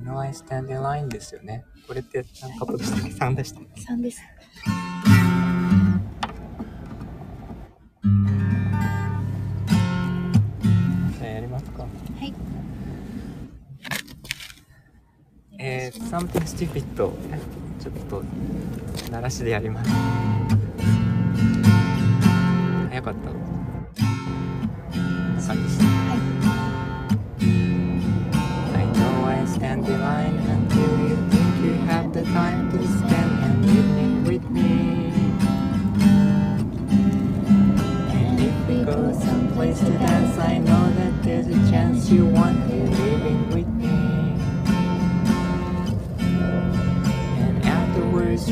know I stand in line ですよね。これって何カットでしたっけ ?3 でしたっけ？3です。じゃあやりますか。はい。えー、something stupid ちょっと鳴らしでやります。早かった。3でした。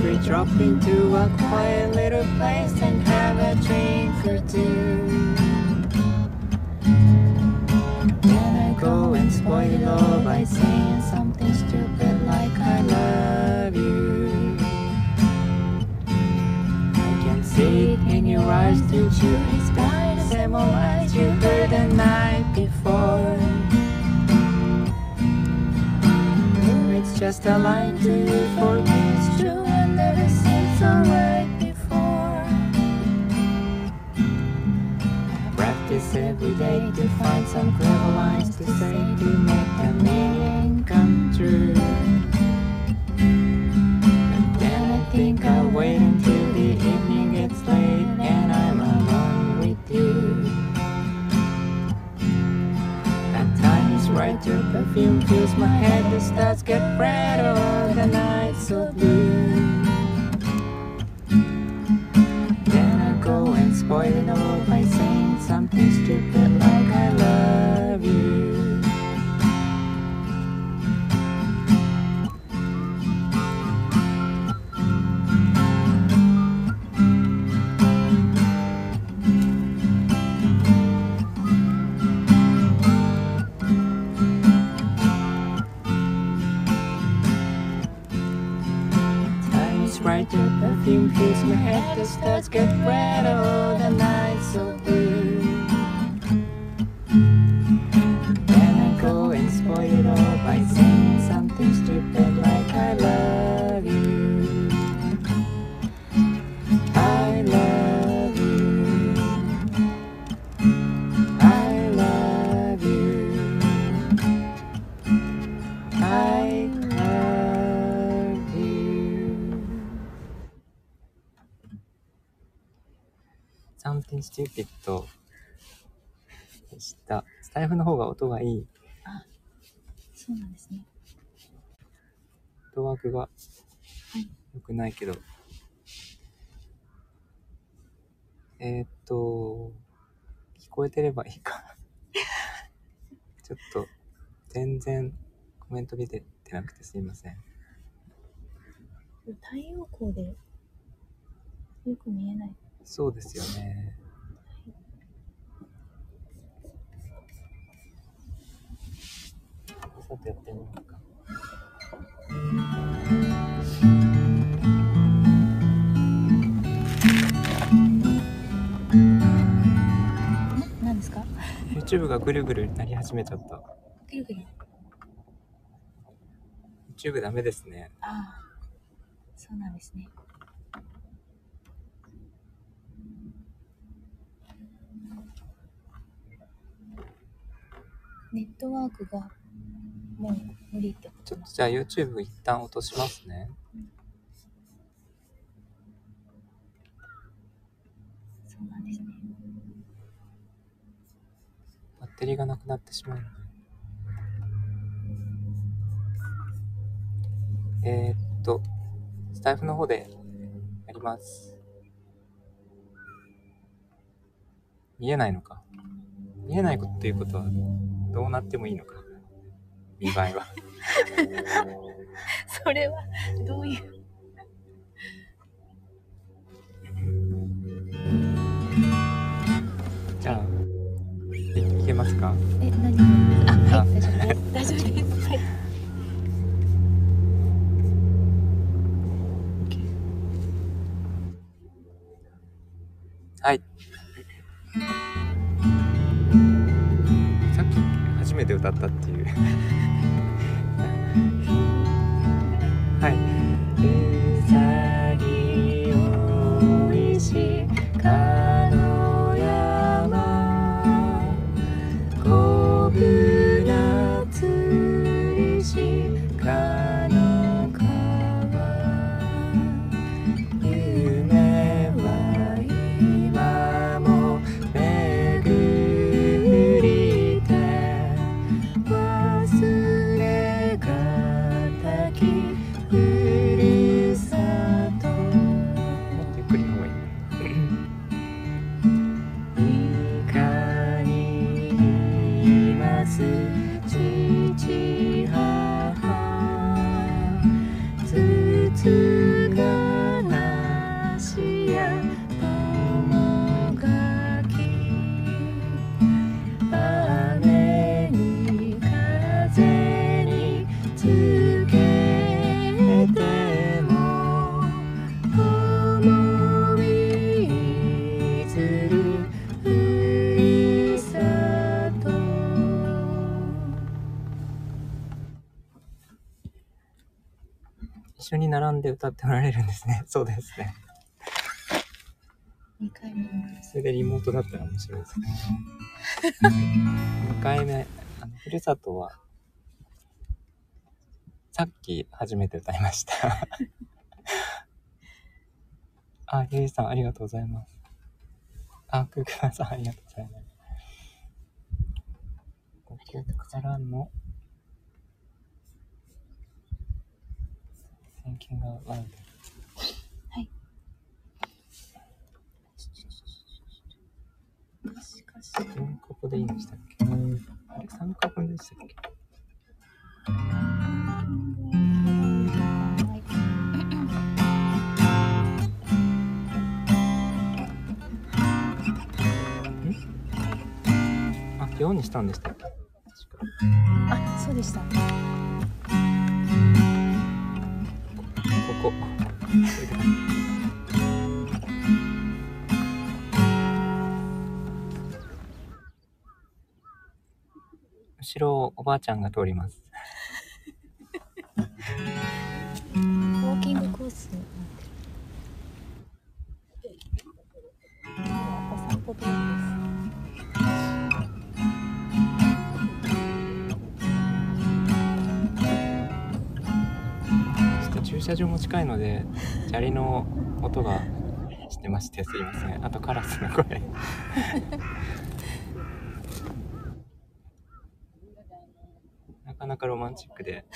We drop into a quiet little place and have a drink or two. Then I go and spoil it all by saying something stupid like I love you. I can see it in your eyes, don't you? It's the same old eyes you heard the night before. It's just a line to you before. Practice every day to find some clever lines to say to make the meaning come true. But then I think I'll wait until the evening gets late and I'm alone with you. That time is right, your perfume fills my head, the stars get brighter, the night's so blue. spoiling the by saying something stupid like I love. Perfume fills my head, the get brighter, oh, the night's so blue. Then I go and spoil it all by saying something stupid フの方が音がいい。そうなんですね。フットワークが良くないけど。えー、っと、聞こえてればいいか。ちょっと、全然コメント見ててなくてすいません。太陽光でよく見えない。そうですよね。さてやってみようか。ん何ですか？YouTube がぐるぐるなり始めちゃった。ぐるぐる？YouTube ダメですね。ああ、そうなんですね。ネットワークがもう無理ってことちょっとじゃあ YouTube 一旦落としますね。そうなんですね。バッテリーがなくなってしまうので。えー、っと、スタイフの方でやります。見えないのか。見えないっていうことはどうなってもいいのか。見栄えは。それはどういう？じゃあ、いいけますか？え、何？あ、はい、大丈夫です。大丈夫です。はい。はい。さっき初めて歌ったっていうで歌っておられるんですね。そうですね。2回目それでリモートだったら面白いですね。2回目、あの、ふるさとは、さっき初めて歌いました。あ、ゆいさんありがとうございます。あ、くくまさんありがとうございます。ここからの、Thinking Out Loud。はいしかし4カポでいいんでしたっけあれ ?3 カポでしたっけあ、4にしたんでしたっけ？確か。あそうでしたここ。後ろをおばあちゃんが通ります。車場も近いので、砂利の音がしてましてすいません。あとカラスの声。なかなかロマンチックで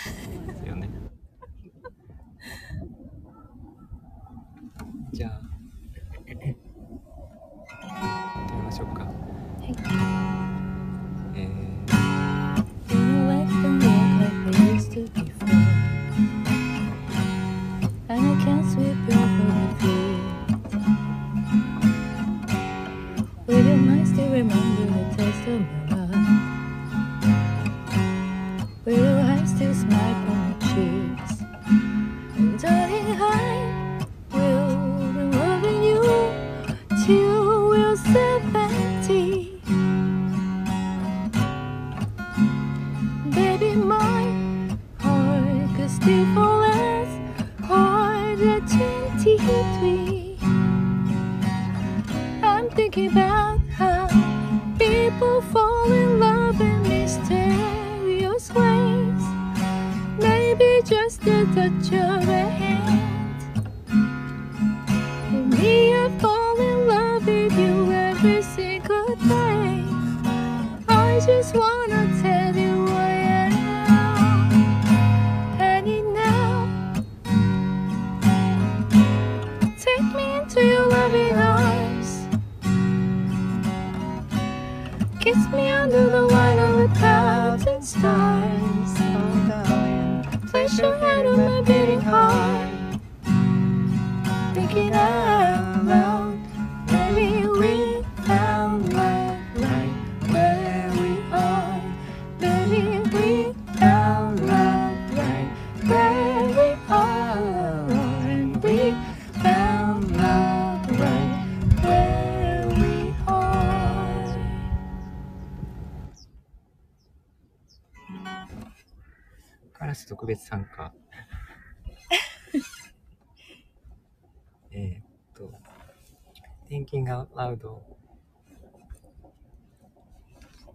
Thinking Out Loud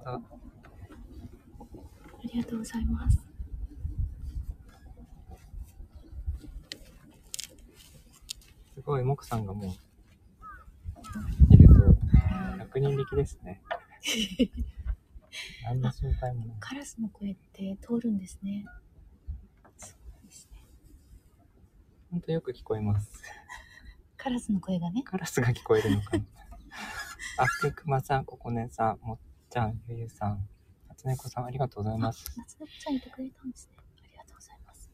がありがとうございます。すごい、モクさんがもう、いると、100人力ですね。何の心配もない。カラスの声って通るんですね。すごいですね。ほんとよく聞こえます。カラスの声がね。カラスが聞こえるのかな。あ、くくまさん、ここねさん、もっちゃん、ゆゆさん、初猫さん、ありがとうございます。夏猫ちゃんいてくれたんですね。ありがとうございます。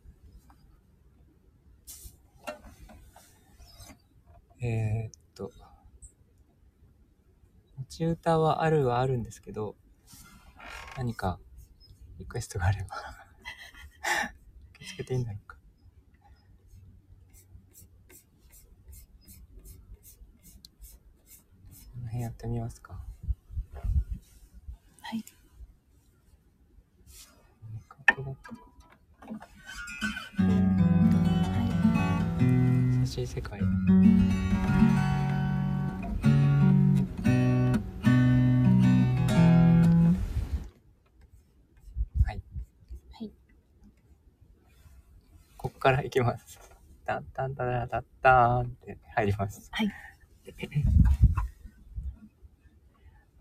えー、っと、持ち歌はあるはあるんですけど、何かリクエストがあれば 教えていいんだろうか。この辺やってみますか。はい。は優しい世界。はい。はい。ここから行きます。タンタンタラタッターンって入ります。はい。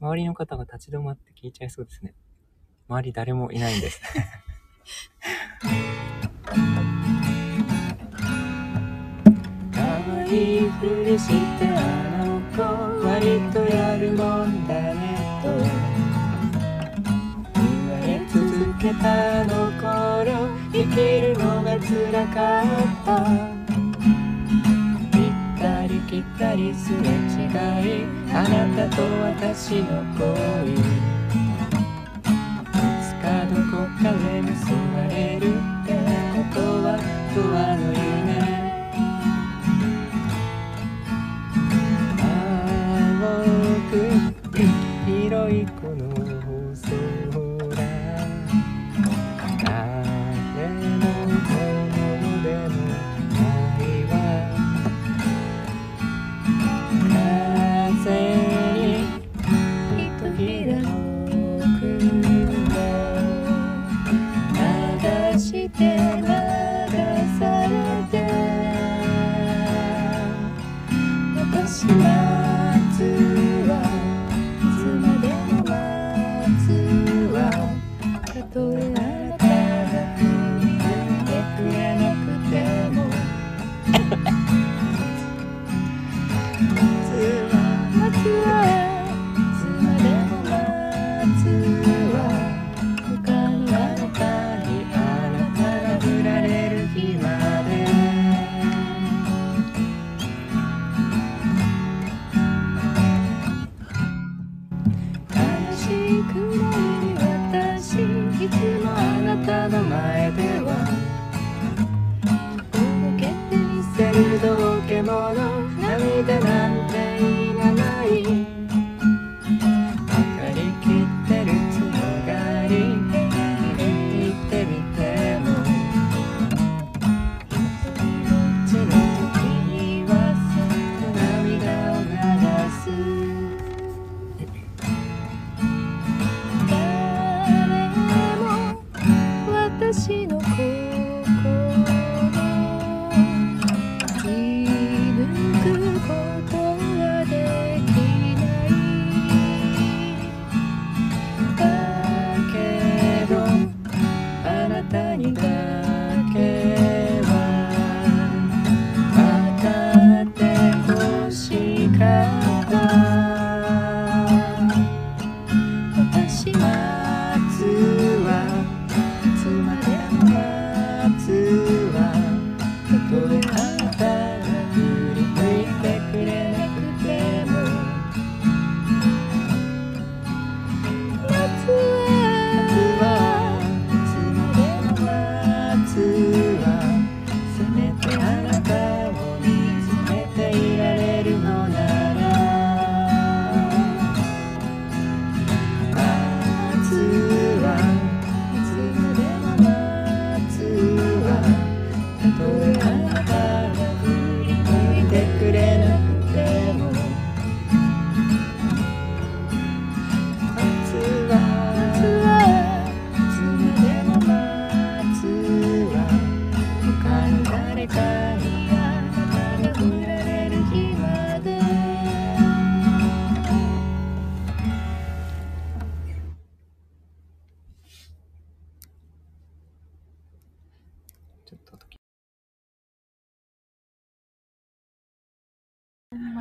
周りの方が立ち止まって聞いちゃいそうですね。周り誰もいないんです。可愛いふりしてあの子割とやるもんだねと言われ続けたの頃生きるのが辛かったったり来たりすれ違いあなたと私の恋。いつかどこかで結ばれるってことは不安の夢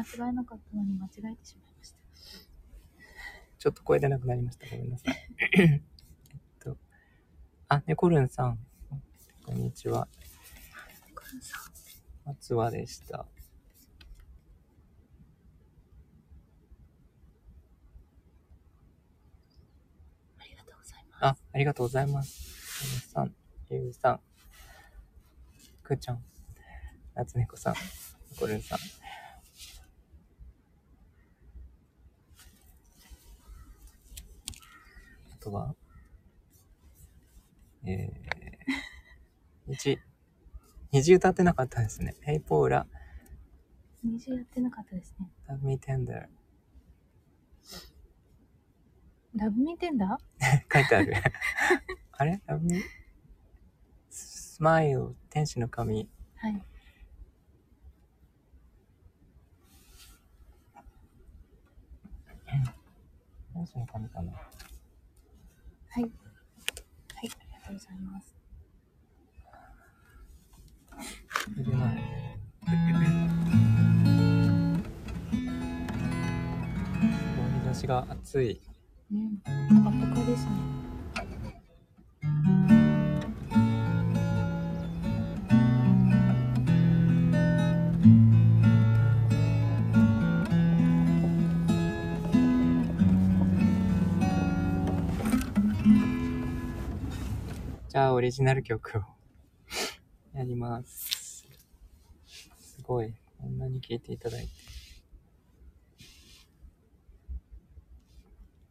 間違えなかったのに間違えてしまいました。ちょっと声出なくなりました。ごめんなさい。えっと、あ、ねこるんさん。こんにちは。これさ松和でした。ありがとうございます。あ、ありがとうございます。皆さん、ゆうさん。くーちゃん。夏猫さん。コルンさん。とは、えー、虹。虹歌ってなかったですね。ヘイポーラ、虹やってなかったですね。Love Me Tender。ラブミテンダ書いてある。あれ ?Love Me? スマイル、天使の髪。ーはい。天使の髪かなはい。はい、ありがとうございます。日差しが暑い。うん。ポカポカですね。じゃあ、オリジナル曲を やります。すごい。こんなに聴いていただいて。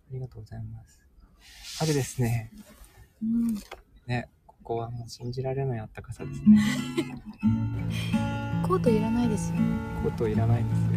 ありがとうございます。春ですね。うん。ね、ここはもう信じられないあったかさですね。コートいらないですよ。コートいらないです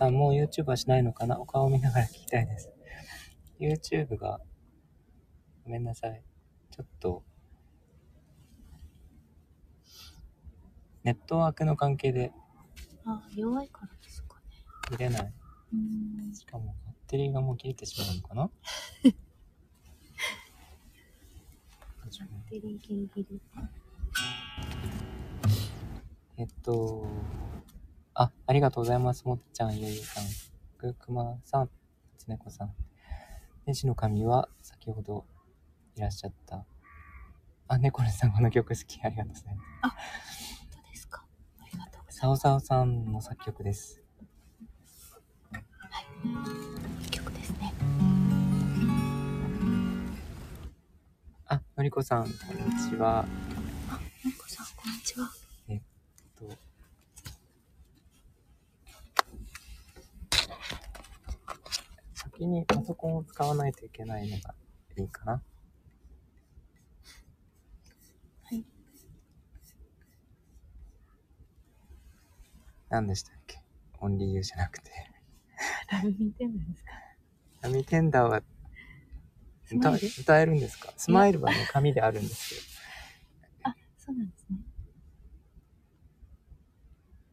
さんもう YouTube はしないのかな？お顔を見ながら聞きたいです。YouTube が、ごめんなさい。ちょっと、ネットワークの関係であ弱いからですかね見れない。うんしかもバッテリーがもう切れてしまうのかな？テリーギリギリ。えっと、あ、ありがとうございます。もっちゃん、ゆうゆうさん、ぐくまさん、つねこさん。天使の神は先ほどいらっしゃった。あ、ねこねさん、この曲好き。ありがとうございます。本当ですか？ありがとうございます。さおさおさんの作曲です。いい曲ですね。あ、のりこさん、こんにちは。のりこさん、こんにちは。えっと、先にパソコンを使わないといけないのがいいかな。はい。何でしたっけ？オンリーユーじゃなくて。ラブミーテンダーですか？ラミテンダーは歌歌えるんですか？スマイルはね、紙であるんですよ。あ、そうなんですね。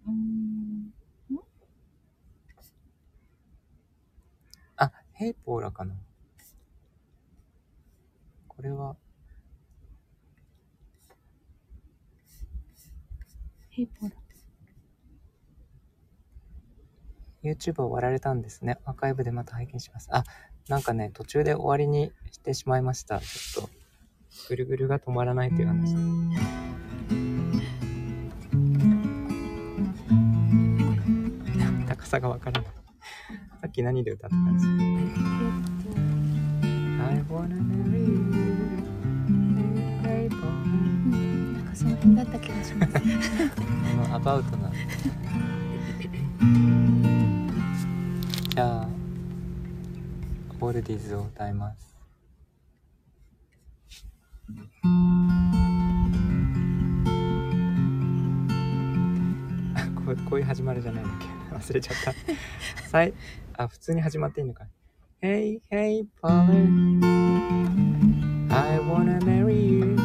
うーん。あ、ヘイポーラかなこれは、ヘイポーラ。YouTube 終わられたんですね。アーカイブでまた拝見します。あ、なんかね、途中で終わりにしてしまいました。ちょっと、ぐるぐるが止まらないという話。何で歌ってたんですか？え I wanna marry you. なんかその辺だった気がします。このアバウトな。じゃあ、オールディーズを歌います。あ こうこういう始まりじゃないんだっけ？忘れちゃった。さいあ、普通に始まっていいのか。Hey, hey, Paula. I wanna marry you.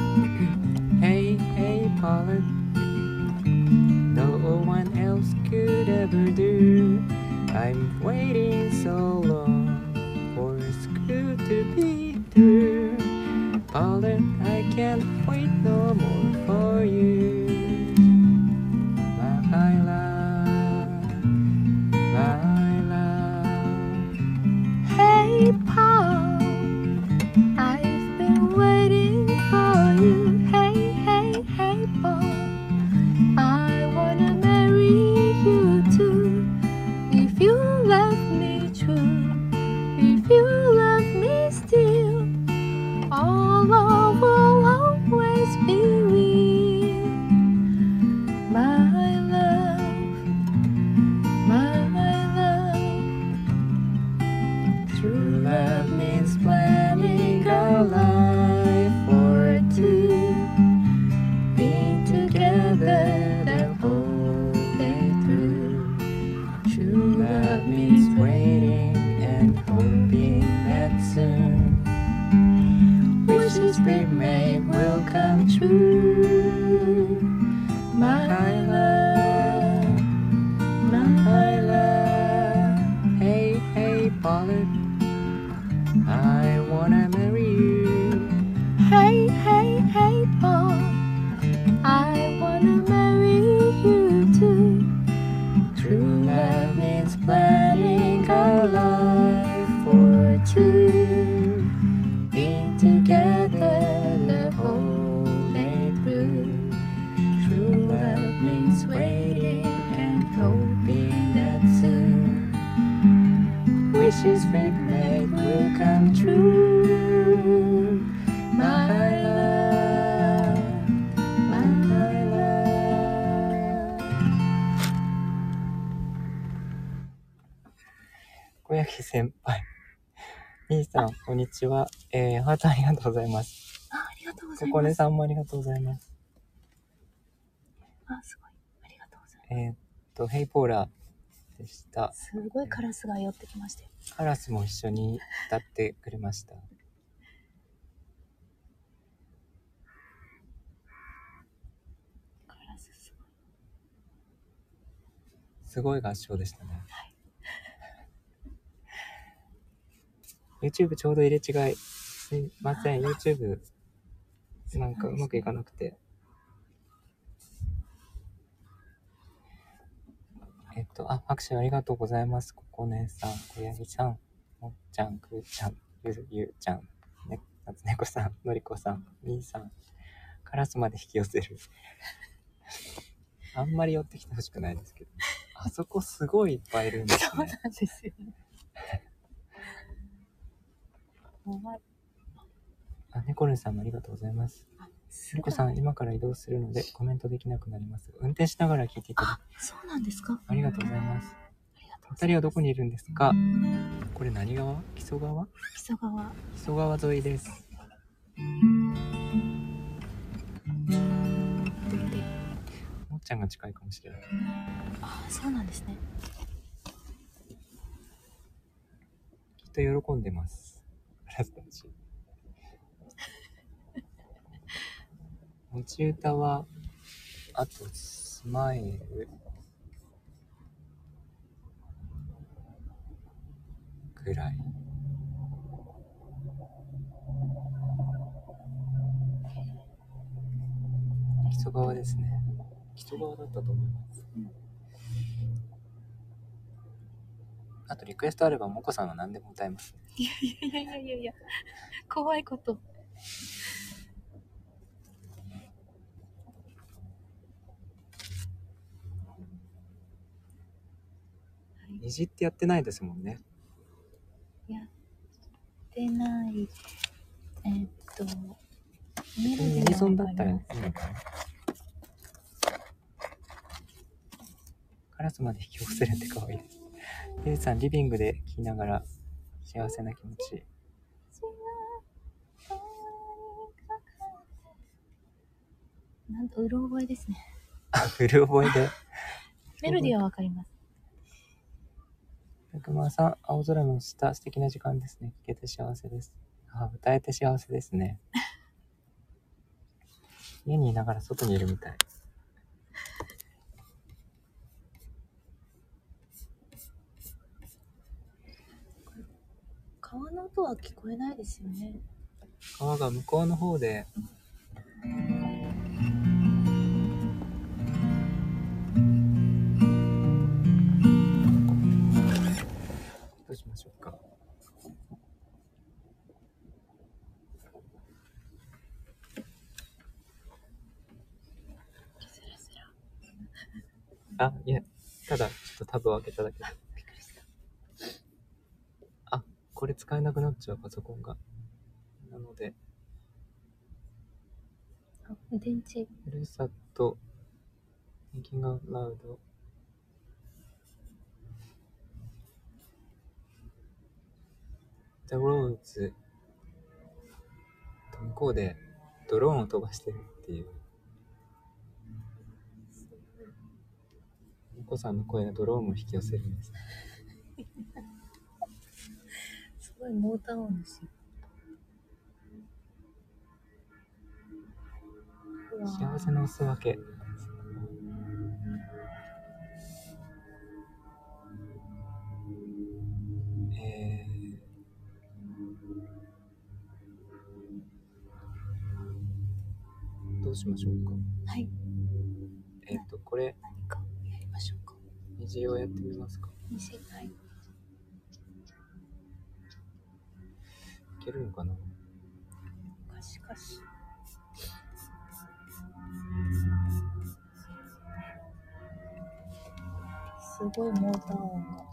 Hey, hey, Paula. No one else could ever do. I'm waiting so long for it's good to be through. Paula, I can't wait no more for you. My people. Wishes we made will come true. My love, my love. 小焼先輩。兄さん、こんにちは。えー、ハートありがとうございます。あ、ありがとうござここねいます。さんもありがとうございます。あ、すごい。ありがとうございえーっと、ヘイポーラでしたま。す。すごいカラスが寄ってきまして。カラスも一緒に歌ってくれました。すごい合唱でしたね。YouTube ちょうど入れ違い。すいません、YouTube なんかうまくいかなくて。えっと、あ、拍手ありがとうございます。ここねさん、小ヤギさん、もっちゃん、くーちゃん、ゆず、ゆうちゃん、ね、なつねこさん、のりこさん、みーさん、カラスまで引き寄せる。あんまり寄ってきてほしくないですけど。あそこすごいいっぱいいるんですそうね。なんですよね。あ、ねこるんさんもありがとうございます。すのりこさん、今から移動するのでコメントできなくなります。運転しながら聞いていただあ、そうなんですか？ありがとうございます。ありがとうお二人はどこにいるんですか？これ何川木曽川？木曽川。木曽川沿いです。で、もっちゃんが近いかもしれない。あ、そうなんですね。きっと喜んでます。ラストち。持ち歌は、あと、スマイル。ぐらい。木曽川ですね。木曽川だったと思います。あとリクエストあれば、もこさんは何でも歌います。いやいやいやいやいや、怖いこと。虹ってやってないですもんね。やってない。えーっと、メロディーユニゾンだったらいいのかなカラスまで引き寄せるって可愛いです。ゆうさん、リビングで聴きながら幸せな気持ち。なんと、うろ覚えですね。あ、うる覚えで。メロディーはわかります。たくまさん、青空の下、素敵な時間ですね。聴けて幸せです。あ、歌えて幸せですね。家にいながら外にいるみたい。川の音は聞こえないですよね。川が向こうの方で、どうしか。あ、いや、ただ、ちょっとタブを開けただけで。あ、これ使えなくなっちゃう、パソコンが。なので、あ、電池。ふるさと、Thinking Roads と向こうでドローンを飛ばしてるっていう。お子さんの声がドローンも引き寄せるんです。すごいモーター音ですよ。幸せのお裾分け。うしましょうか。はい。えっ、と、これ、何かやりましょうか。虹をやってみますか。西はい。いけるのかなかしかし。すごいモーター音が。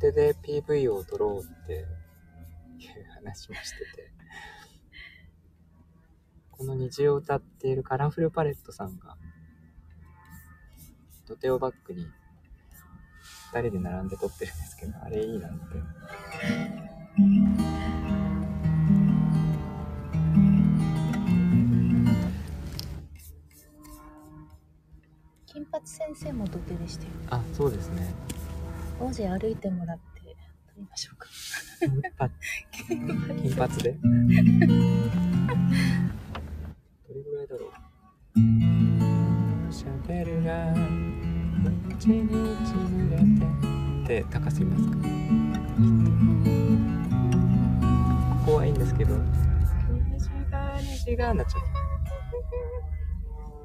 手で PV を撮ろうっていう話もしてて、この虹を歌っているカラフルパレットさんが、土手をバックに二人で並んで撮ってるんですけど、あれいいなって。金髪先生も土手でしたよ。あ、そうですね。王子歩いてもらって撮りましょうか。金髪。で。どれぐらいだろう。シャンキべるが一日濡れて。って高すぎますか？ここはいいんですけど。西が西がなっちゃう。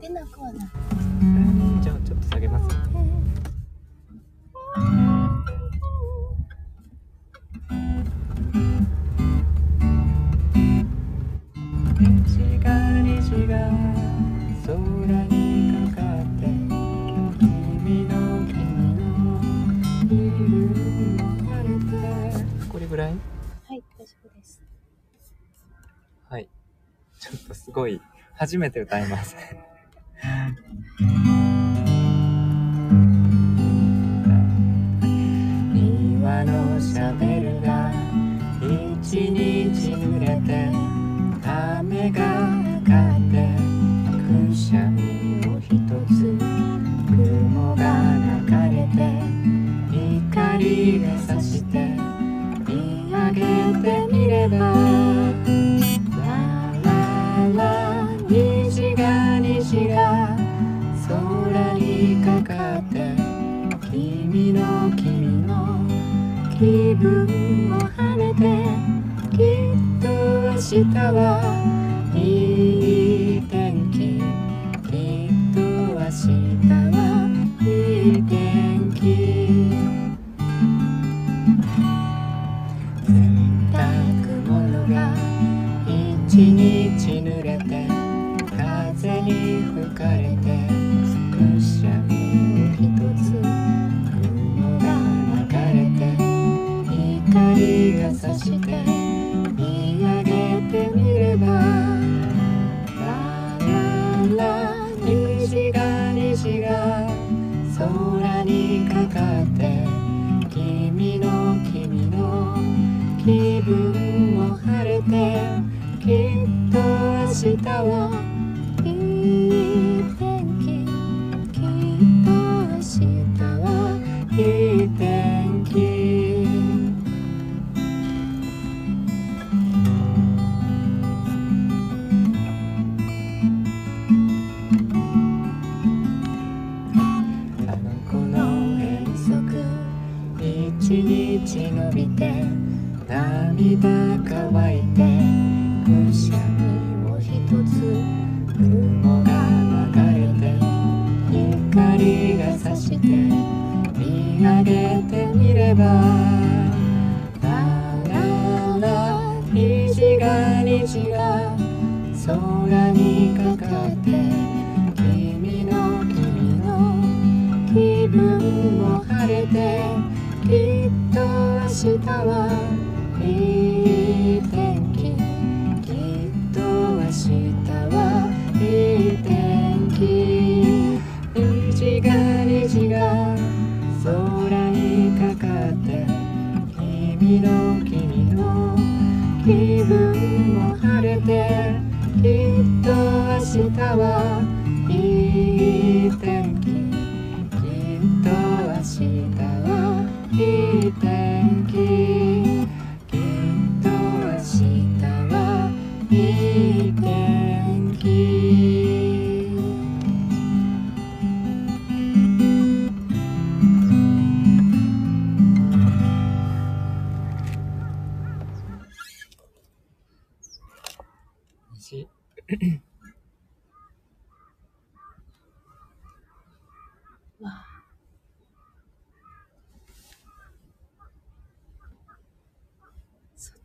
出なくはな。いじゃあちょっと下げます西が西が空にかかって君の君の昼も晴れて。これぐらい？はい大丈夫です。はい。ちょっとすごい。初めて歌います庭のシャベルが一日濡れて雨がかってくしゃみを一つ雲が流れて光が差して見上げてみればラララ虹が虹が空にかかって君の君の気分を跳ねてきっと明日はいい天気きっと明日はいい天気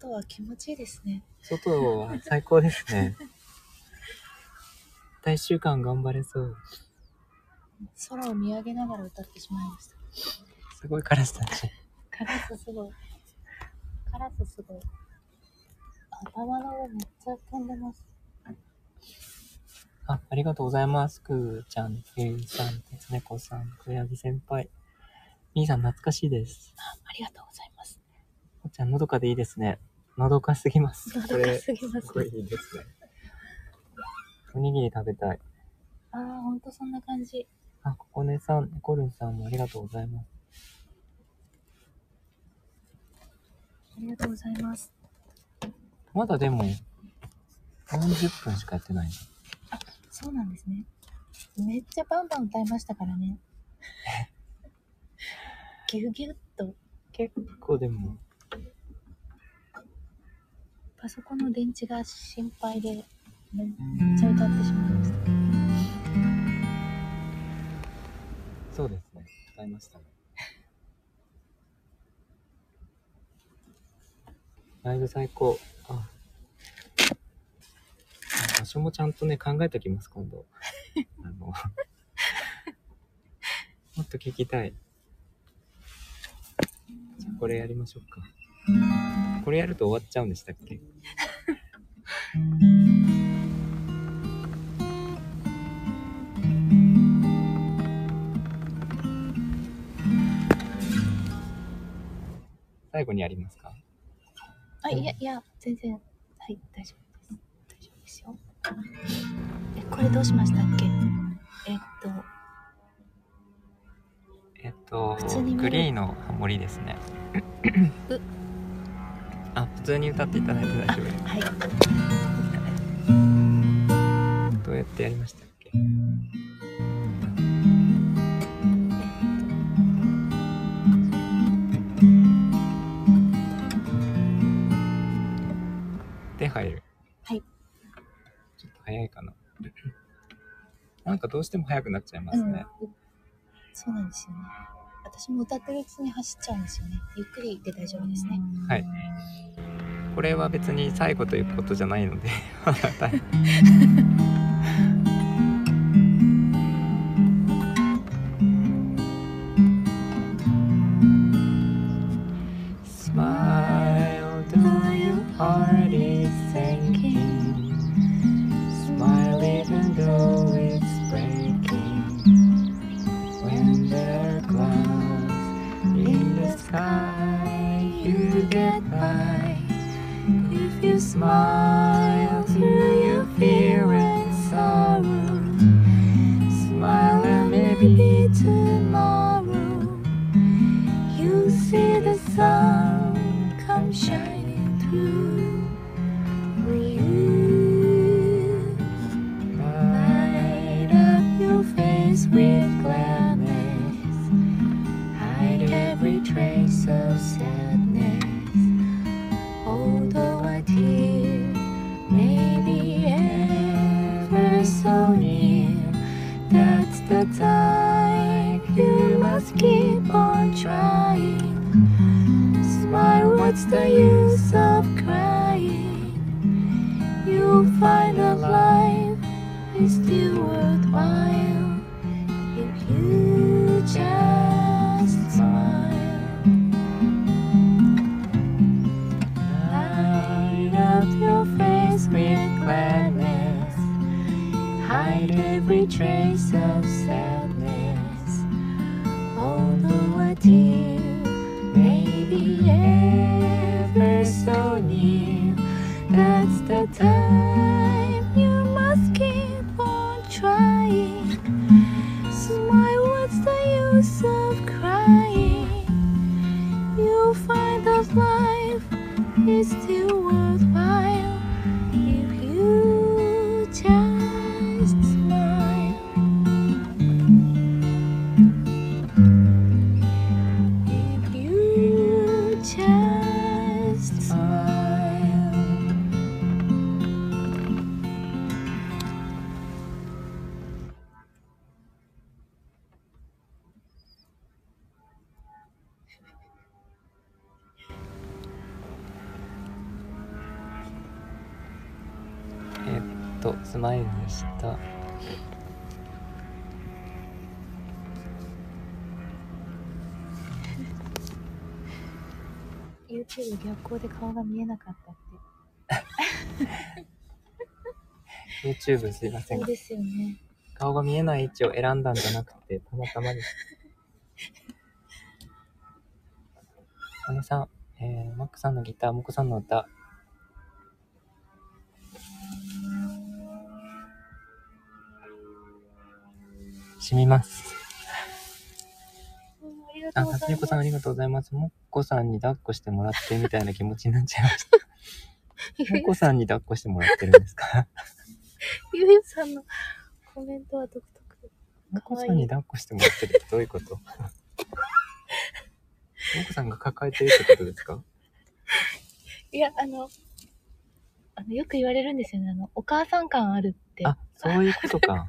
外は気持ちいいですね。外は最高ですね。大週間頑張れそう。空を見上げながら歌ってしまいました。すごいカラスたちカラスすごい。カラスすごい。頭の上めっちゃ飛んでます。あ、ありがとうございます。くーちゃん、ゆうさん、てつねこさん、くやぎ先輩。みーさん、懐かしいです。あありがとうございます。こっちゃん、のどかでいいですね。のどかすぎます。のどかすぎますすごいいいですね。おにぎり食べたい。ああほんとそんな感じあ、ここねさん、コルンさんもありがとうございます。ありがとうございますまだでも、40分しかやってないの。そうなんですねめっちゃバンバン歌いましたからね。ギュギュッと結構でも、パソコンの電池が心配でめっちゃ歌ってしまいました。そうですね。歌いましたね。ライブ最高。あ。場所もちゃんとね、考えておきます、今度。あの、もっと聞きたい。じゃあこれやりましょうか。これやると終わっちゃうんでしたっけ？最後にやりますか？あ、いや、いや、全然、はい、大丈夫です。大丈夫ですよ。え、これどうしましたっけ？えっと、えっと普通に、グリーのハモリですねう。あ、普通に歌っていただいて大丈夫です。はい。どうやってやりましたっけ？で入る。はい。ちょっと早いかな。なんかどうしても早くなっちゃいまうんすね。。そうなんですよね。私も歌ってるうちに走っちゃうんですよね。ゆっくりで大丈夫ですね。はい。これは別に最後ということじゃないので、smile after you. と、スマイルでした。YouTube 逆光で顔が見えなかったって。YouTube すいませんそう。ですよね。顔が見えない位置を選んだんじゃなくて、たまたまです。姉さん、えー、マックさんのギター、モコさんの歌。しみます。うんありがとうあ、ございますさつみこさんありがとうございます。もっこさんに抱っこしてもらってみたいな気持ちになっちゃいました。もっこさんに抱っこしてもらってるんですか？ゆうさんのコメントは独特もこさんに抱っこしてもらってるってどういうこと？もこさんが抱えてるってことですか？いや、あの、あの、よく言われるんですよね。あの、お母さん感あるって。あ、そういうことか。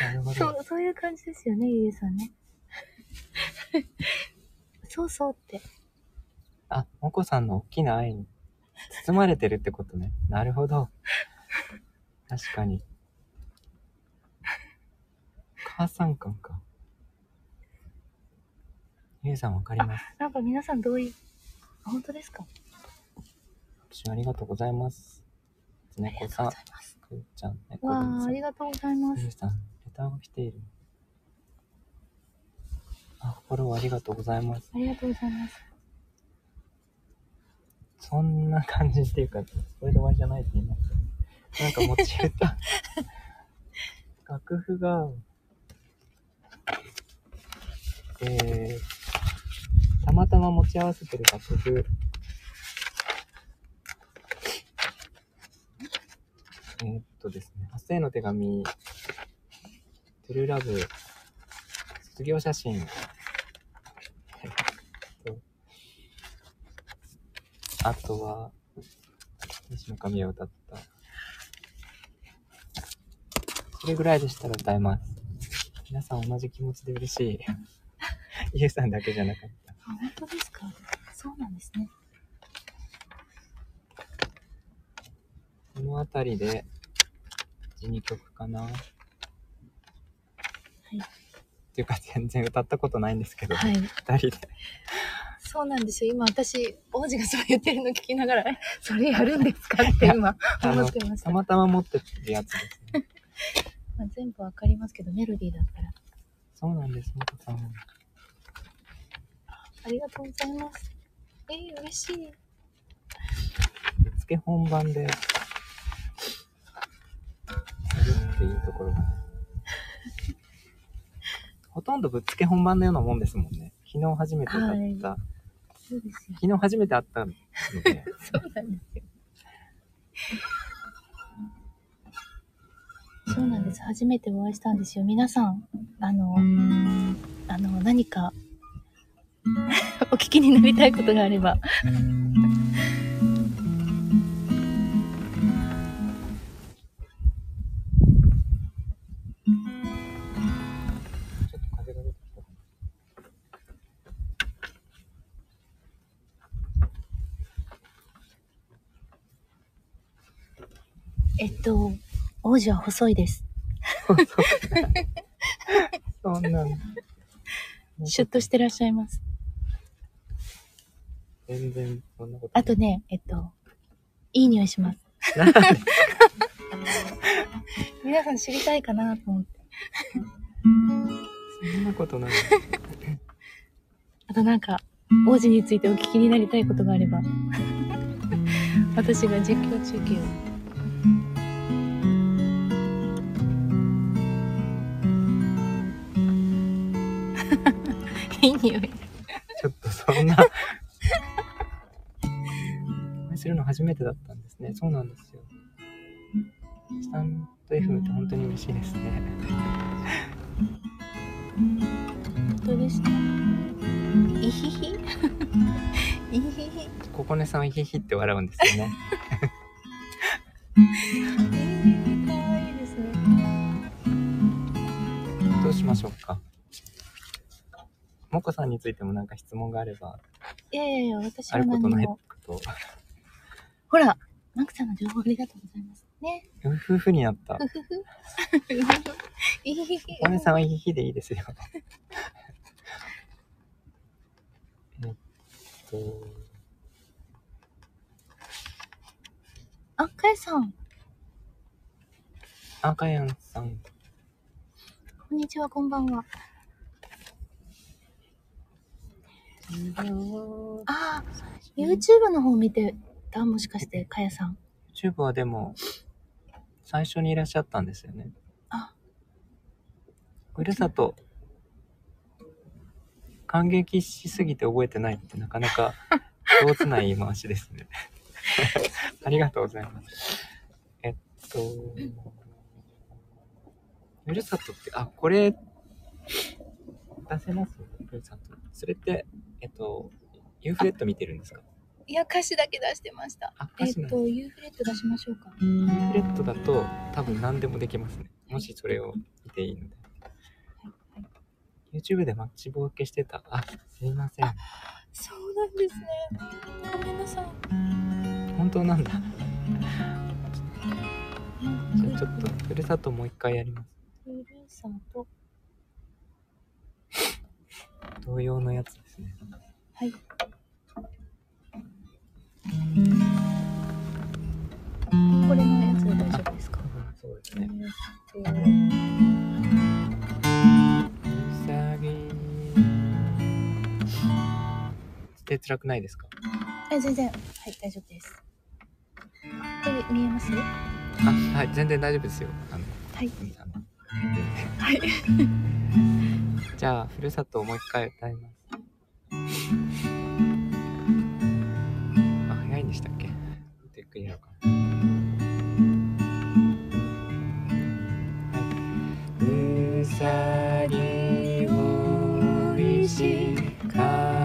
なるほど。そう、そういう感じですよね、ゆうさんね。そうそうって。あ、もこさんの大きな愛に包まれてるってことね。なるほど。確かに。母さん感か。ゆうさんわかります？なんか皆さん同意。あ本当ですか？私ありがとうございます。つねこさん、ありがとうございます。くーちゃん、ねこわあ、りがとうございます。ゆうさん、レターが来ている。あ、フォローありがとうございます。ありがとうございます。そんな感じっていうか、これで終わりじゃないって言いますなんか持ち歌。楽譜が、えー、たまたま持ち合わせてる楽譜。えーっとですね、発生の手紙、トゥルーラブ、卒業写真、えっとあとは、西の神を歌った。それぐらいでしたら歌えます。皆さん同じ気持ちで嬉しい。ゆうさんだけじゃなかった。あ、本当ですか？そうなんですね。この辺りで、1、2曲かな。はい。っていうか、全然歌ったことないんですけど、はい。二人で。そうなんですよ。今私、王子がそう言ってるの聞きながら、え それやるんですか？って今思ってました。またまたま持ってるやつですね。あ、全部わかりますけど、メロディーだったら。そうなんです、もこさん。ありがとうございます。えー、嬉しい。ぶっつけ本番で、やるっていうところがね。ほとんどぶっつけ本番のようなもんですもんね。昨日初めてだった。ですよ。昨日初めて会ったので、そうなんですよ。そうなんです。初めてお会いしたんですよ。皆さん、あの、あの、何か、お聞きになりたいことがあれば、王子は細いです。そんなの。シュッとしてらっしゃいます。全然そんなことあとね、えっと、いい匂いします。皆さん知りたいかなと思って。そんなことない。あとなんか、王子についてお聞きになりたいことがあれば、私が実況中継を。いい匂い。ちょっとそんな。お会いするの初めてだったんですね。そうなんですよ。スタンド FM って本当に嬉しいですね。本当ですね。いひひ。いひひ。ここねさんはヒヒって笑うんですよね。かわいいですね。どうしましょうか？もこさんについてもなんか質問があれば、いやいやいや、私あは何ることないも。こと。ほら、マクさんの情報ありがとうございます。ね。うふふになった。ふふふ。いひひ。おねさんはヒヒでいいですよ。えっと、あ、かえさん。あかやんさん。こんにちは、こんばんは。ああ、YouTube の方見てた？もしかして、かやさん。YouTube はでも、最初にいらっしゃったんですよね。あ、ふるさと、感激しすぎて覚えてないってなかなか上手な言い回しですね。ありがとうございます。えっと、ふるさとって、あ、これ出せます？ふるさと。それって、えっと、ユーフレット見てるんですか？いや歌詞だけ出してましたあ、えっとユーフレット出しましょうかユーフレットだと多分何でもできますね。もしそれを見ていいので。YouTube でマッチ棒受けしてた。あ、すいません。そうなんですねごめんなさい本当なんだ。じゃあちょっと、ふるさともう一回やります。ふるさと同様のやつですね。はいこれのやつで大丈夫ですか？そうですね。えっとうさぎ。して辛くないですか？え全然はい大丈夫ですこれ見えます？あ、はい、全然大丈夫ですよ。あの、はいはい じゃあ、ふるさとをもう一回歌います。っくりやろうかな。はい。うさぎを石か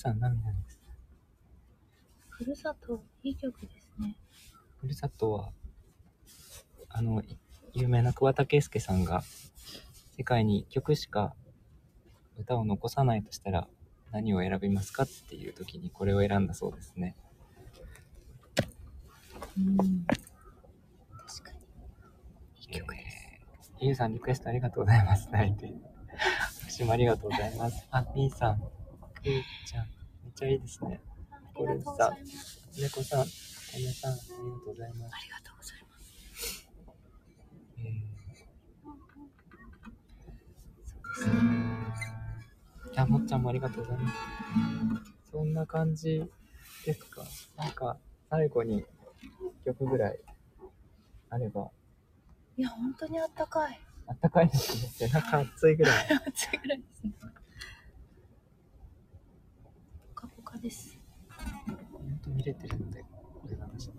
さん涙です。ふるさといい曲ですねふるさとは、あの、い有名な桑田佳祐さんが、世界に一曲しか歌を残さないとしたら何を選びますかっていう時にこれを選んだそうですね。うん確かにいい曲です、えーゆうさんリクエストありがとうございます。泣いて。私もありがとうございます。あ、みーさん、くーちゃん、めっちゃいいですね。ありがとうございます猫さん、こめさん、ありがとうございます。ありがとうございますえーそうですねあ、もっちゃんもありがとうございます。そんな感じですかなんか、最後に一曲ぐらいあれば、いや本当にあったかいあったかいですね。背中熱いぐらい。暑いぐらいですねポカポカです。本当見れてるので、これなんです。コ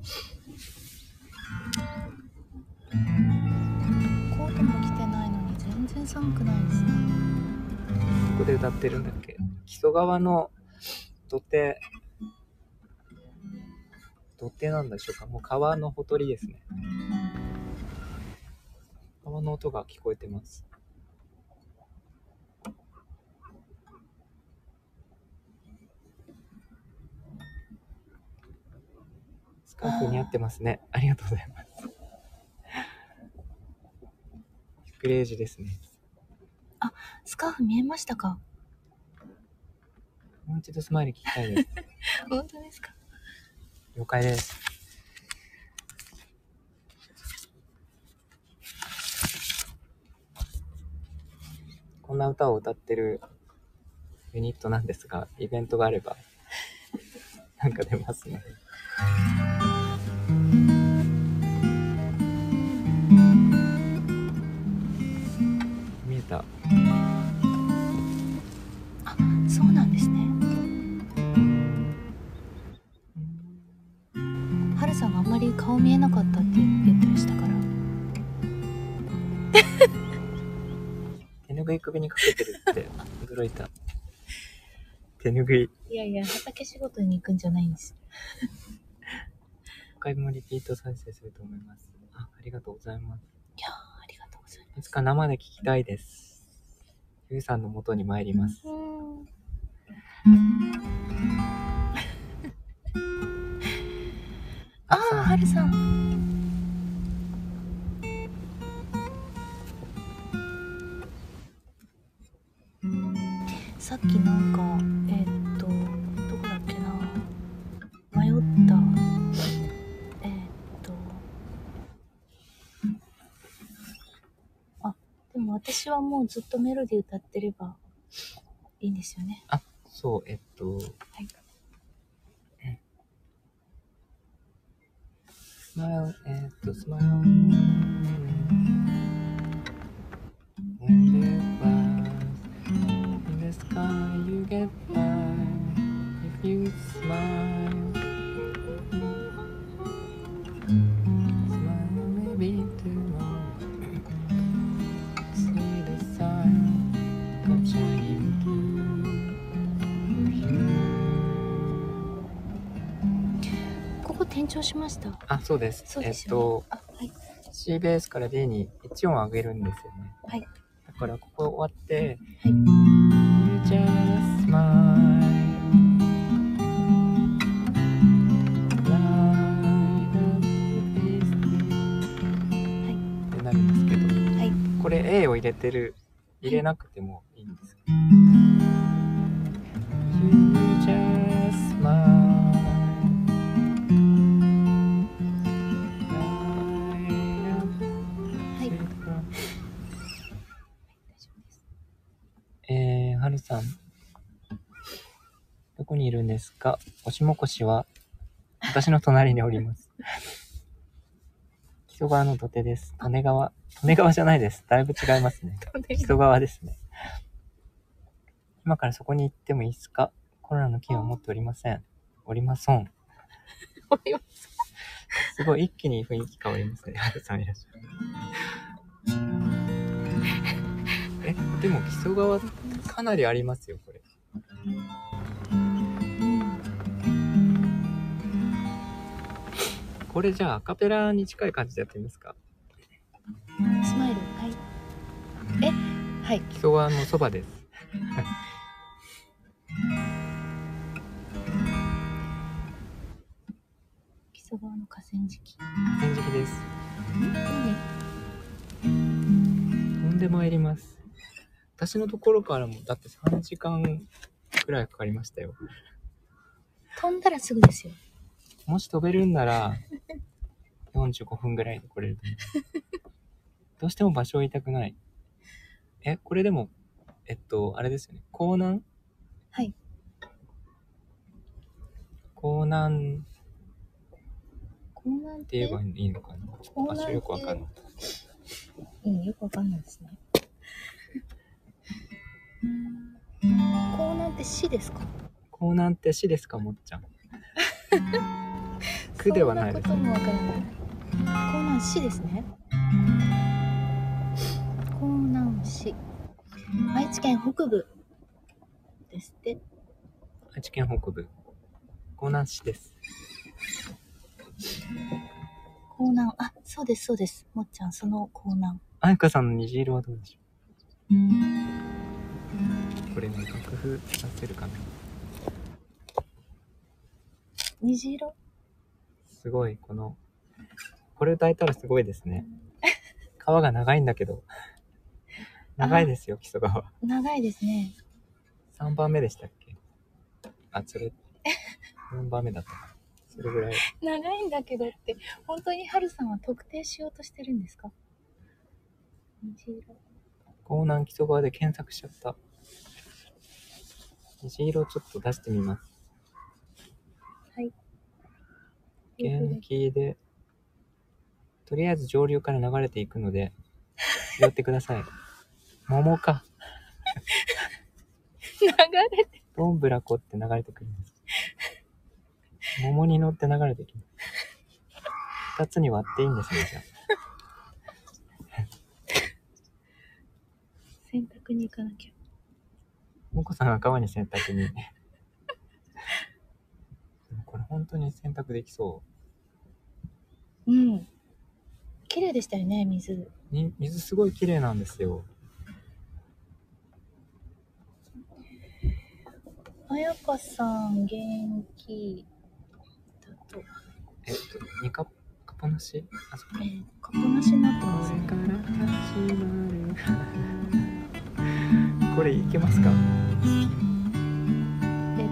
ートも着てないのに全然寒くないですね。ここで歌ってるんだっけ？木曽川の土手、土手なんでしょうか？もう川のほとりですね。川の音が聞こえてます。スカー。フ似合ってますね。ありがとうございます。クレイジですね。あスカー。フ見えましたかもう一度スマイル聞きたいです。本当ですか了解です。こんな歌を歌ってるユニットなんですが、イベントがあれば、なんか出ますね。見えなかっったって言ってましたから 手ぬぐい首にかけてるって驚いた。手ぬぐい。いやいや畑仕事に行くんじゃないんです何回もリピート再生すると思います。あ、ありがとうございます。いやーありがとうございいつか生で聞きたいです。ゆうさんの元に参ります。ああはるさん。さっきなんかえーっとどこだっけな。迷った。えーっと。あでも私はもうずっとメロディー歌ってればいいんですよね。あ、そう、えっと、はいスマイル、えっと、スマイル。When there was in the sky, you get by if you smile. Smile 転調しました。あ、そうです。そうですえっとはい。C ベースから D に1音上げるんですよね。はい。だからここ終わって、はい。You just smile Light up the face ってなるんですけど、はい。これ A を入れてる、入れなくてもいいんでするさん。どこにいるんですか？おしもこしは、私の隣におります。木曽川の土手です。利根川。利根川じゃないです。だいぶ違いますね。木曽川ですね。今からそこに行ってもいいですか？コロナの菌は持っておりません。おりまそん。すごい一気に雰囲気変わりますね。さんいらっしゃる。え、でも木曽川かなりありますよ、これ。これじゃあアカペラに近い感じでやってみますかスマイルはいえ？はい木曽川のそばです。木曽川の河川敷河川敷です。いいね飛んでまいります。私のところからもだって3時間くらいかかりましたよ。飛んだらすぐですよもし飛べるんなら45分ぐらいで来れると思う。どうしても場所を言いたくない。え、これでも、えっと、あれですよね。江南？はい江南？っこんなんてて言えばいいのかな場所よくわかんない。うんよくわかんないですねこうなんて市ですか？江南って市ですかもっちゃん。区ではないです。そんなこともわからない。江南市ですね。江南市愛知県北部ですって。愛知県北部。江南市です。江南あそうですそうです。もっちゃんその江南あやかさんの虹色はどうでしょう？これね、楽譜出せるかな虹色？すごい、この、これ歌えたらすごいですね。川が長いんだけど。長いですよ、木曽川。長いですね3番目でしたっけ？あ、それ、4番目だったかな。それぐらい。長いんだけどって本当にハルさんは特定しようとしてるんですか？虹色江南木曽川で検索しちゃった。虹色ちょっと出してみます。はい元気で、とりあえず上流から流れていくので、拾ってください。桃か。流れてどんぶらこって流れてくるんです。桃に乗って流れてきます。二つに割っていいんですね、じゃあ。洗濯に行かなきゃ。もこさんが川に洗濯に。で もこれ本当に洗濯できそうん。綺麗でしたよね、水。水すごい綺麗なんですよ。あやかさん、元気だと。えっと、にか、かっぱなしあ、そっか。えー、かっぱなしになってこますれから始まる。これいけますか？えっ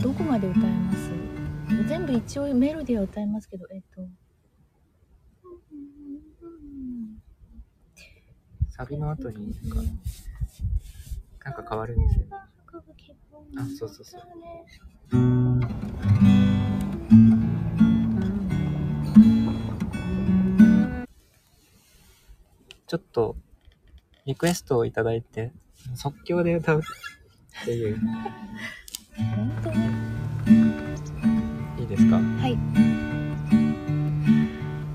と、どこまで歌えます？全部一応メロディーは歌えますけど、えっと。サビの後になんか、なんか変わるんですよね。あそうそうそうちょっと、リクエストをいただいて、即興で歌う。っていう、本当に？いいですか？はい。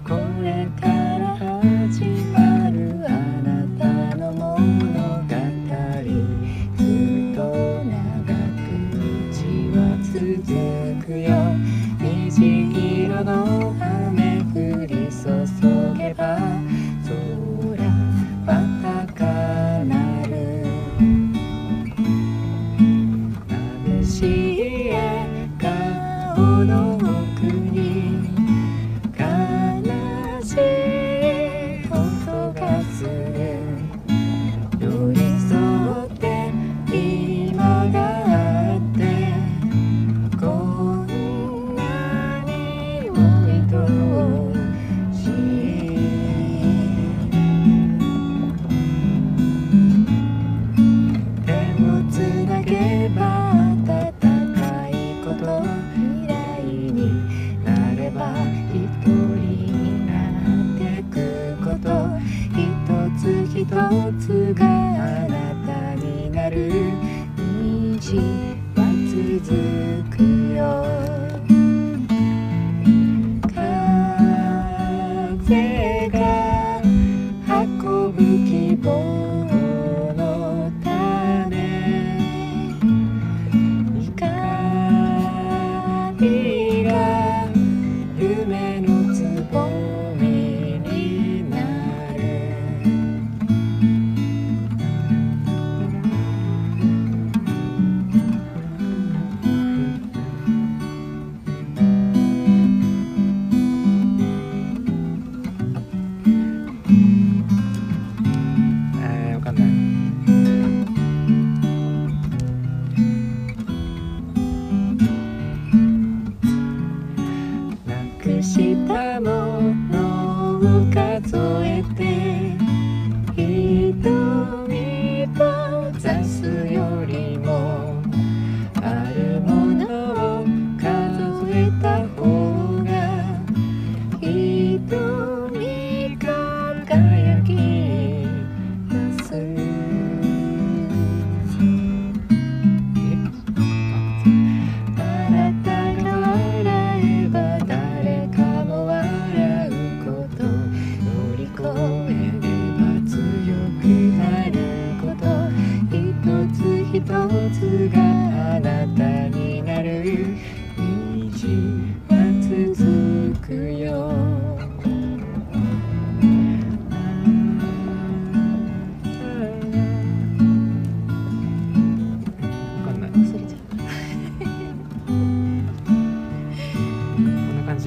これから始まるあなたの物語。ずっと長く道は続くよ。虹色の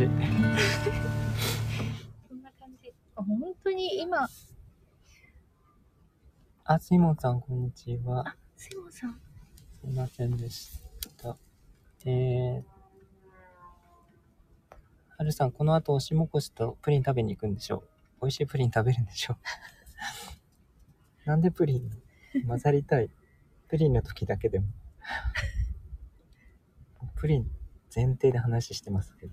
じこんな感じ。あ本当に今、あ、シモンさん、こんにちは。あ、セモンさん。すいませんでした。えー、はるさん、この後、おしもこしとプリン食べに行くんでしょう。美味しいプリン食べるんでしょう。なんでプリン混ざりたい？プリンの時だけでも。プリン前提で話してますけど。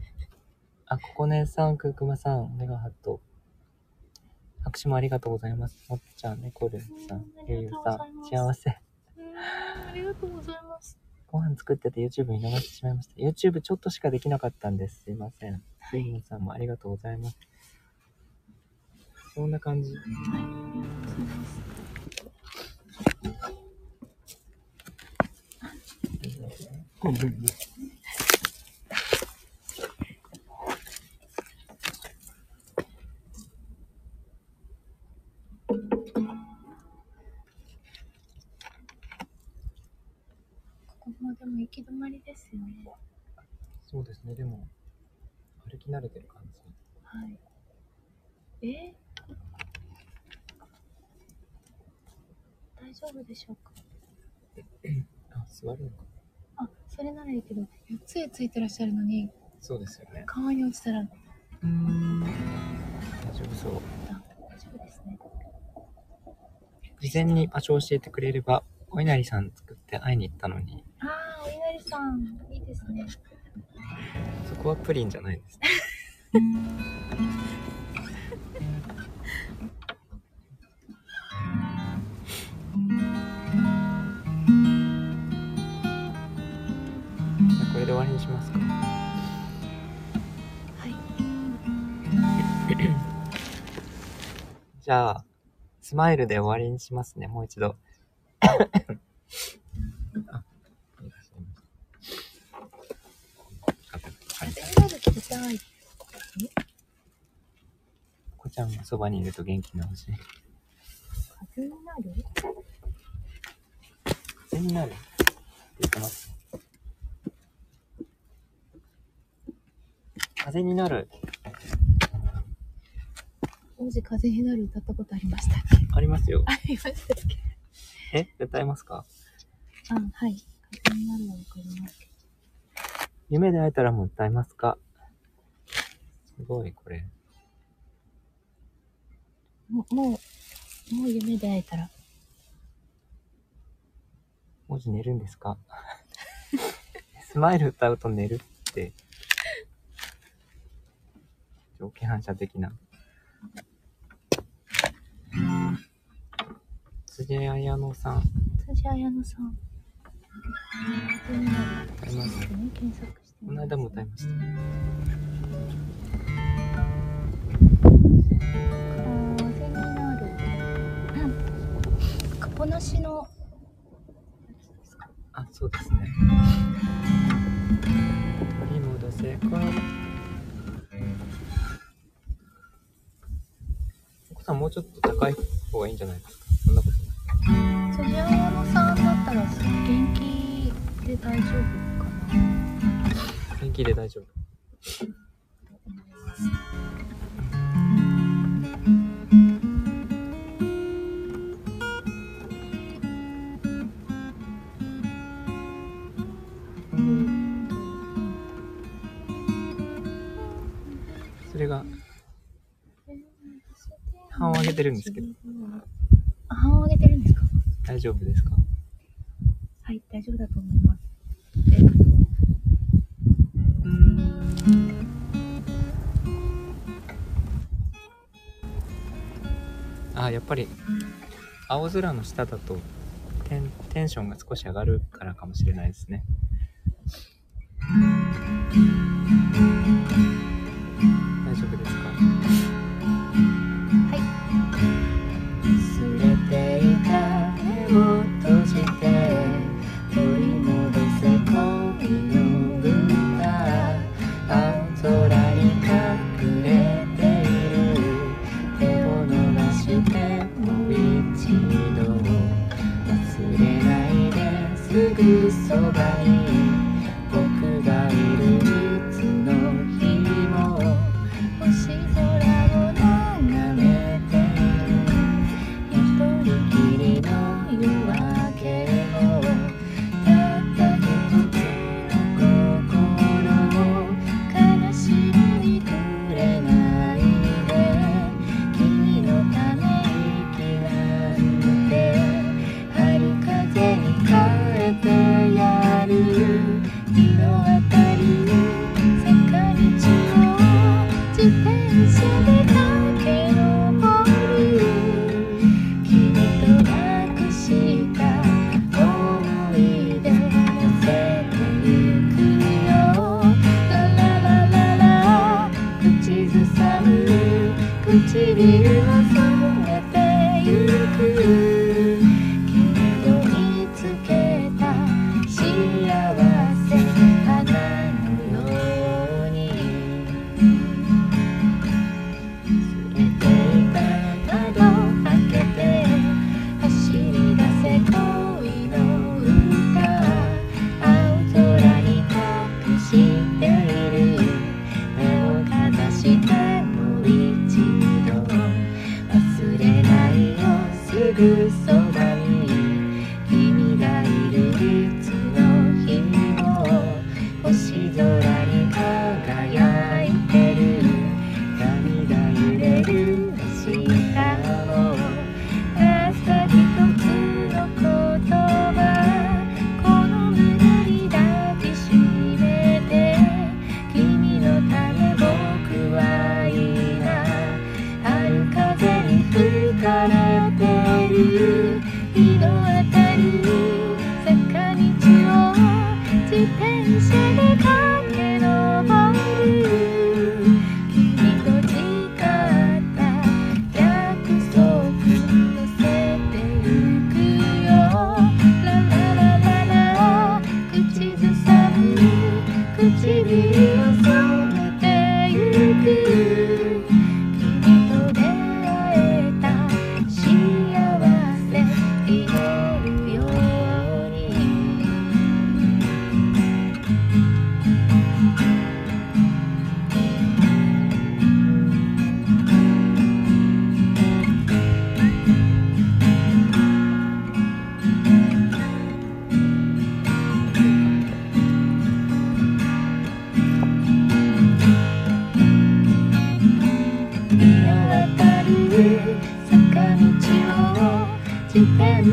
あ、ここねさん、くくまさん、メガハット。拍手もありがとうございます。もっちゃん、ねこるんさん、ゆうゆうさん、幸せ。うんありがとうございます。ご飯作ってて YouTube 見逃してしまいました。YouTube ちょっとしかできなかったんです。すいません。スイモンさんもありがとうございます。そんな感じ。ごめんね。ですよね。そうですね、でも、歩き慣れてる感じ。はい。え大丈夫でしょうか？あ、座るのか。あ、それならいいけど、杖ついてらっしゃるのに、そうですよね。川に落ちたら大丈夫そう。大丈夫ですね。事前に場所を教えてくれれば、お稲荷さん作って会いに行ったのに、ああ、お稲荷さん、いいですね。そこはプリンじゃないですね。じゃあこれで終わりにしますか。はい。じゃあ、スマイルで終わりにしますね、もう一度。あいらっしゃいましたはい風になる聞きたい。こちゃんがそばにいると元気になるし。風になる？風になるって言ってます。風になる。王子風になる歌ったことありましたっけ？ありますよ。ありましたっけ？え？歌えますか？あ、はい。風になるはわかりますけど。夢で会えたらもう歌えますか？すごい、これ。もう、もう、もう夢で会えたら。文字寝るんですか？スマイル歌うと寝るって。条件反射的な。辻彩乃さん、辻彩乃さん。風になる。歌います。ね、検索この間も歌いました。風になる。うん。カポなしの。あ、そうですね。取り戻せか。お子さんもうちょっと高い方がいいんじゃないですか？そんなことない。辻彩乃さんだったら元気で大丈夫？元気で大丈夫。それが半を上げてるんですけど。あ半を上げてるんですか？大丈夫ですか？はい、大丈夫だと思います。あやっぱり青空の下だとテンテンションが少し上がるからかもしれないですね。大丈夫ですか？そ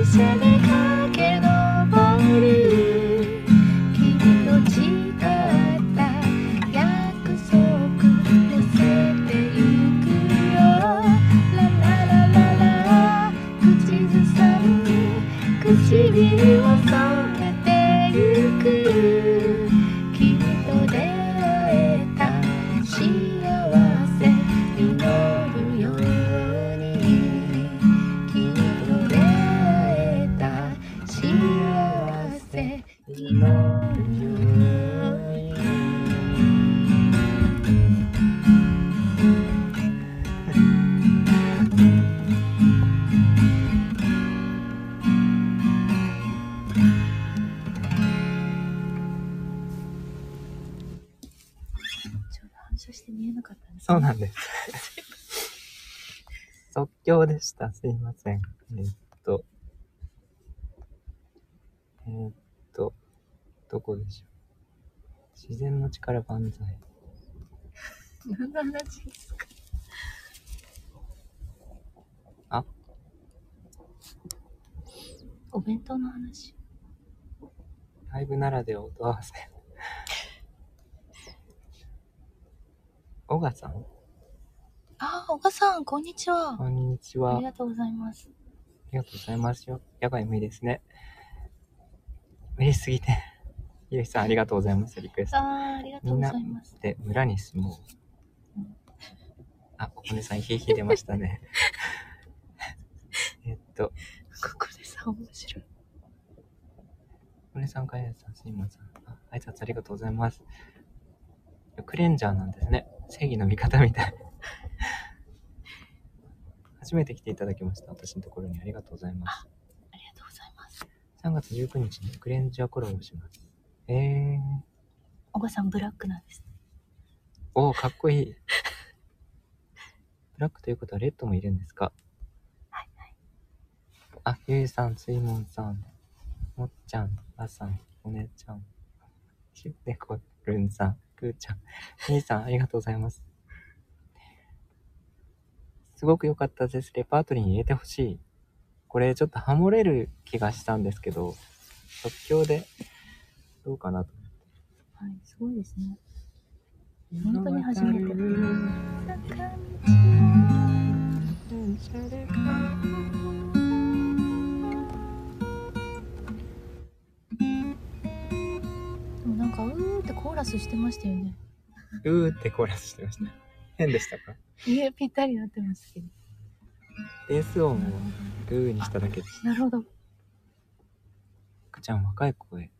自すいません。えーっと。えーっと、どこでしょう。自然の力万歳。何の話ですか？あお弁当の話ライブならでは音合わせ。小賀さん？ああ、小賀さん、こんにちは。こんにちは。ありありがとうございます。がとうございますよ。野外無理ですね。無理すぎて。ゆうひさんありがとうございます。リクエスト。ああ、ありがとうございます。で、村に住もううん。あ、ここねさん、ひいひい出ましたね。えっと、ここでさ、面白い。こねさん、かやさん、すいません。あ挨拶ありがとうございます。クレンジャーなんですね。正義の味方みたい。初めて来ていただきました。私のところにありがとうございます。ありがとうございます。3月19日にクレンジャーコラボします。えー。小賀さん、ブラックなんです。おー、かっこいい。ブラックということはレッドもいるんですか？はいはい。あ、ゆうさん、すいもんさん、もっちゃん、あさん、お姉ちゃん、ひねこるんさん、くーちゃん、みーさん、ありがとうございます。すごく良かったです。レパートリーに入れてほしい。これちょっとハモれる気がしたんですけど、即興でどうかなと。はい、すごいですね。本当に初めてでもなんか、うーってコーラスしてましたよね。うーってコーラスしてました。変でしたか？いえ、ぴったりなってますけど。ベース音をグーにしただけでなるほど。くちゃん若い声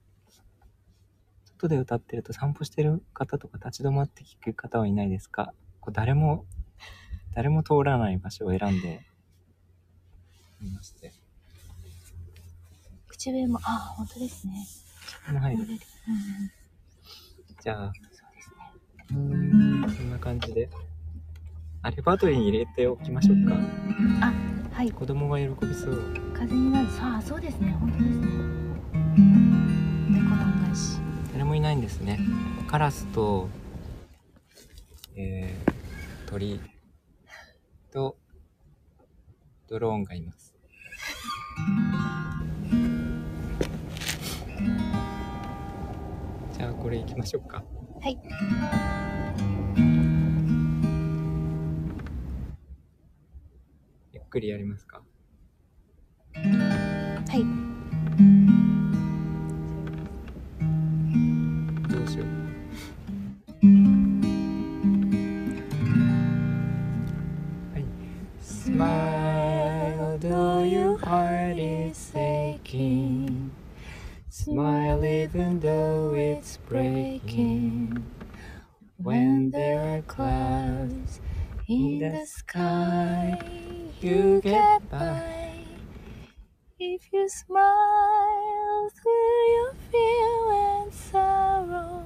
外で歌ってると散歩してる方とか立ち止まって聞く方はいないですか？こう誰も誰も通らない場所を選んでいまして。口笛も、ああ、本当ですね。この入る。うんうん、じゃあそんな感じであレパートリーに入れておきましょうかはい。子供が喜びそう風になる。さあ、そうですね。本当ですね。猫の恩返し。誰もいないんですねカラスとえー、鳥とドローンがいますじゃあこれ行きましょうかはいゆっくりやりますかはい。どうしようはい Smile though your heart is aching Smile even though it's breaking. When there are clouds in the sky You get by. If you smile through your fear and sorrow,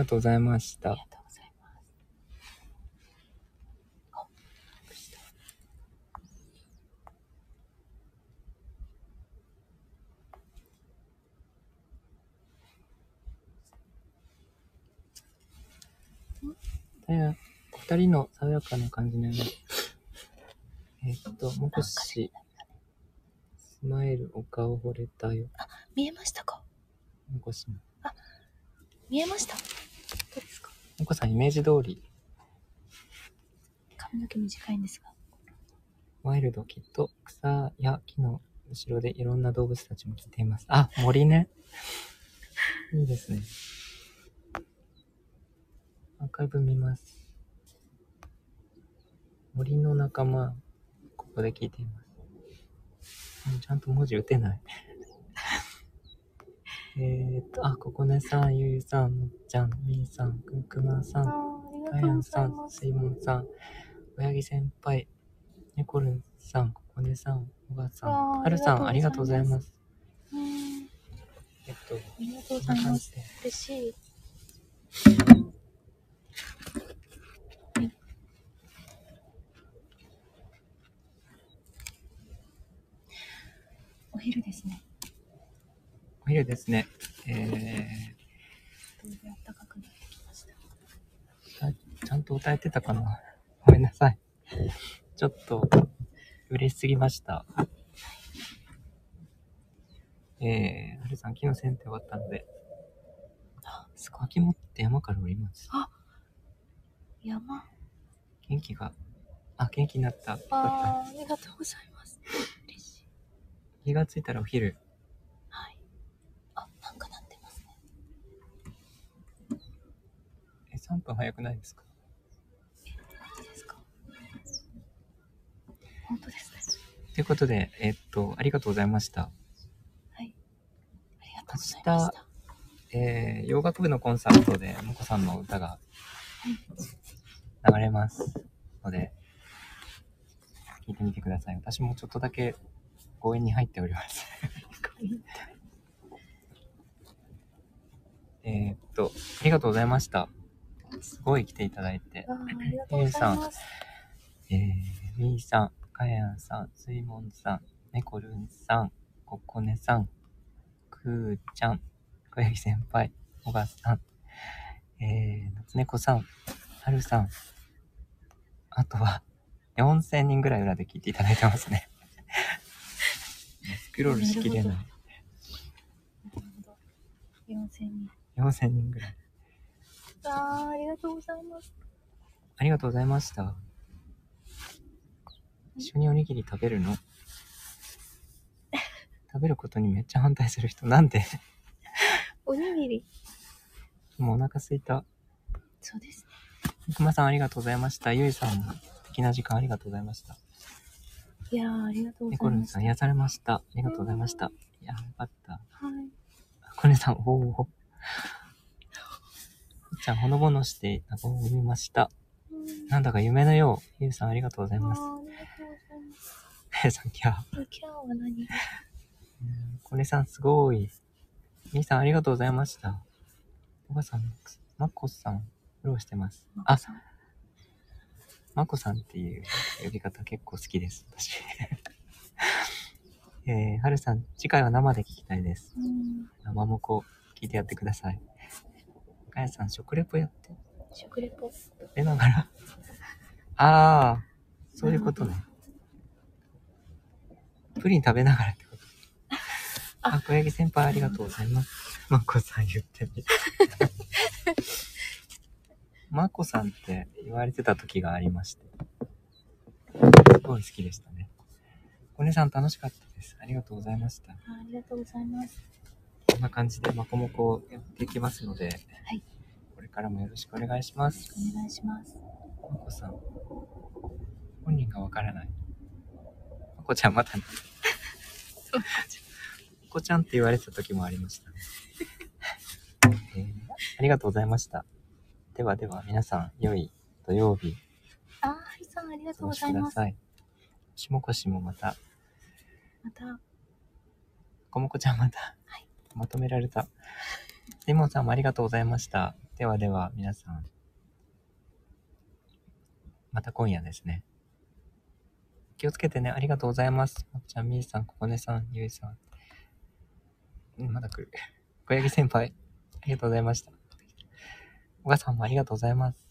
がとうございましたあり。がとうございます。えー二人の爽やかな感じのね。えっと、もこし、スマイル、お顔惚れたよ。見えましたか？もこしも。見えましたもこさん、イメージ通り、髪の毛短いんですが。ワイルド、きっと草や木の後ろでいろんな動物たちも聞いています。あ、森ね。いいですね。アーカイブ見ます。森の仲間、ここで聞いています。うんちゃんと文字打てない。えーっと、あ、ここねさん、ゆゆさん、のっちゃん、みーさん、くんくまさん、ありダイアンさん、スイモンさん、親木先輩、ニコルンさん、こここねさん、おばさん、はるさん、あありがとうございます。えっと、ありがとうごこざいます。嬉しい。お昼ですね。お昼ですね。えー、あちゃんと歌えてたかな？ごめんなさい。ちょっと、嬉しすぎました。えー、はるさん、昨日剪定終わったので、あすごい、秋持って山から降ります。山元気が、あ、元気になった。あーありがとうございます嬉しい気がついたらお昼。はいあなんかなってますねえ、3分早くないですか？本当ですか？本当ですねということで、えっと、ありがとうございました。はいありがとうございましたえー、洋楽部のコンサートで、もこさんの歌が流れますので、聞いてみてください。私もちょっとだけ応援に入っております。えーっと、ありがとうございました。すごい来ていただいて。あーありがとうございますえー、みーさん、かやんさん、すいもんさん、ねこるんさん、ここねさん、くーちゃん、小柳先輩、おがさん、えー、なつねこさん、はるさん、あとは、4000人ぐらい裏で聞いていただいてますね。スクロールしきれない。なるほど4000人4000人ぐらい。ありがとうございますありがとうございました。一緒におにぎり食べるの？食べることにめっちゃ反対する人。なんで？おにぎりもうお腹すいた。そうですねくまさんありがとうございました。ゆいさんも素敵な時間ありがとうございました。いやーありがとうごねざいますこるんさん癒されました。ありがとうございました。いや、よかった。はいこねさん、おお。じゃん、ほのぼのして、なんか見ました。うんなんだか夢のよう。ゆいさんありがとうございます。はやさん、キャー。今日は何？こねさん、すごい。みーさん、ありがとうございました。おばさん、まこさん、フォローしてます。あ、まこさんっていう呼び方結構好きです、私。えー、はるさん、次回は生で聞きたいです。うん生もこ、聞いてやってください。かやさん、食レポやって。食レポ？食べながら。ああ、そういうことね。プリン食べながらってこと。あ、小柳先輩ありがとうございます。まこさん言ってみ。まこさんって言われてた時がありまして。すごい好きでしたね。お姉さん楽しかったです。ありがとうございました。あありがとうございますこんな感じでまこもこやっていきますので、はいこれからもよろしくお願いします。お願いしますまこさん。本人がわからない。まこちゃんまたね。まこちゃんって言われてた時もありましたね。えーありがとうございました。ではでは皆さん、良い土曜日、あーハリさんありがとうございますください。しもこしもまた、またこもこちゃんまた、まとめられた。レモンさんもありがとうございました。ではでは皆さん、また今夜ですね。気をつけてね。ありがとうございます。まっちゃん、みーさん、ここねさん、ゆいさん。まだ来る。小柳先輩、ありがとうございました。お母さんもありがとうございます。